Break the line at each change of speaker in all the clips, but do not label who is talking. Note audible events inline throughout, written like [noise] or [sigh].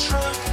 try.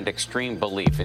And
extreme belief.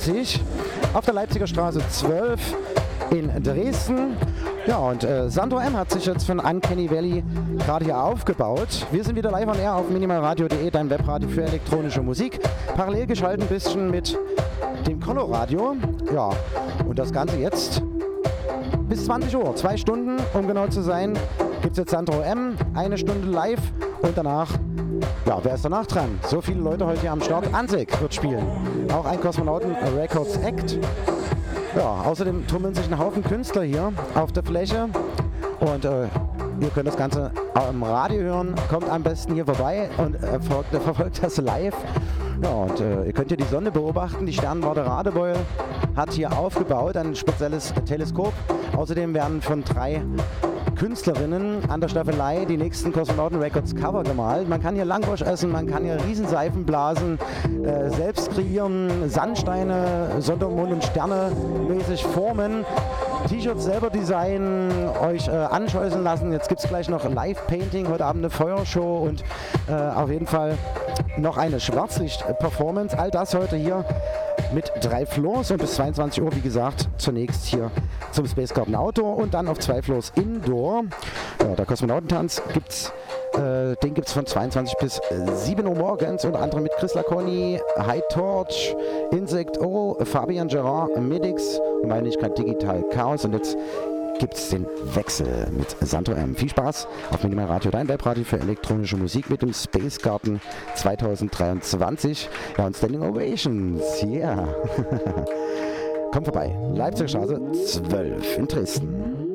2023 auf der Leipziger Straße 12 in Dresden. Ja, und äh, Sandro M. hat sich jetzt von Uncanny Valley gerade hier aufgebaut. Wir sind wieder live on air auf minimalradio.de, dein Webradio für elektronische Musik. Parallel geschaltet ein bisschen mit dem Coloradio. Ja, und das Ganze jetzt bis 20 Uhr, zwei Stunden, um genau zu sein, gibt es jetzt Sandro M. Eine Stunde live und danach, ja, wer ist danach dran? So viele Leute heute hier am Start. Ansek wird spielen. Auch ein Kosmonauten Records Act. Ja, außerdem tummeln sich ein Haufen Künstler hier auf der Fläche und äh, ihr könnt das Ganze am Radio hören. Kommt am besten hier vorbei und äh, verfolgt, [laughs] verfolgt das live. Ja, und äh, ihr könnt hier die Sonne beobachten. Die Sternwarte Radebeul hat hier aufgebaut ein spezielles Teleskop. Außerdem werden von drei Künstlerinnen an der Staffelei die nächsten Kosmonauten Records Cover gemalt. Man kann hier Langbosch essen, man kann hier Riesenseifen blasen, äh, selbst kreieren, Sandsteine, Sondermond und Sterne mäßig formen. T-Shirts selber designen, euch äh, anscheußen lassen. Jetzt gibt es gleich noch Live-Painting, heute Abend eine Feuershow und äh, auf jeden Fall noch eine Schwarzlicht-Performance. All das heute hier mit drei Floors und bis 22 Uhr, wie gesagt, zunächst hier zum Space Garden Outdoor und dann auf zwei Floors Indoor. Ja, der Kosmonautentanz gibt's äh, den gibt es von 22 bis 7 Uhr morgens, unter anderem mit Chris Laconi, High Torch, Insect O, Fabian Gerard, Medix und meine Wenigkeit Digital Chaos. Und jetzt gibt es den Wechsel mit Santo M. Viel Spaß auf Minimal Radio, dein Webradio für elektronische Musik mit dem Space Garden 2023. Ja, und Standing Ovations, yeah. [laughs] Komm vorbei, Leipziger Straße 12 in Dresden.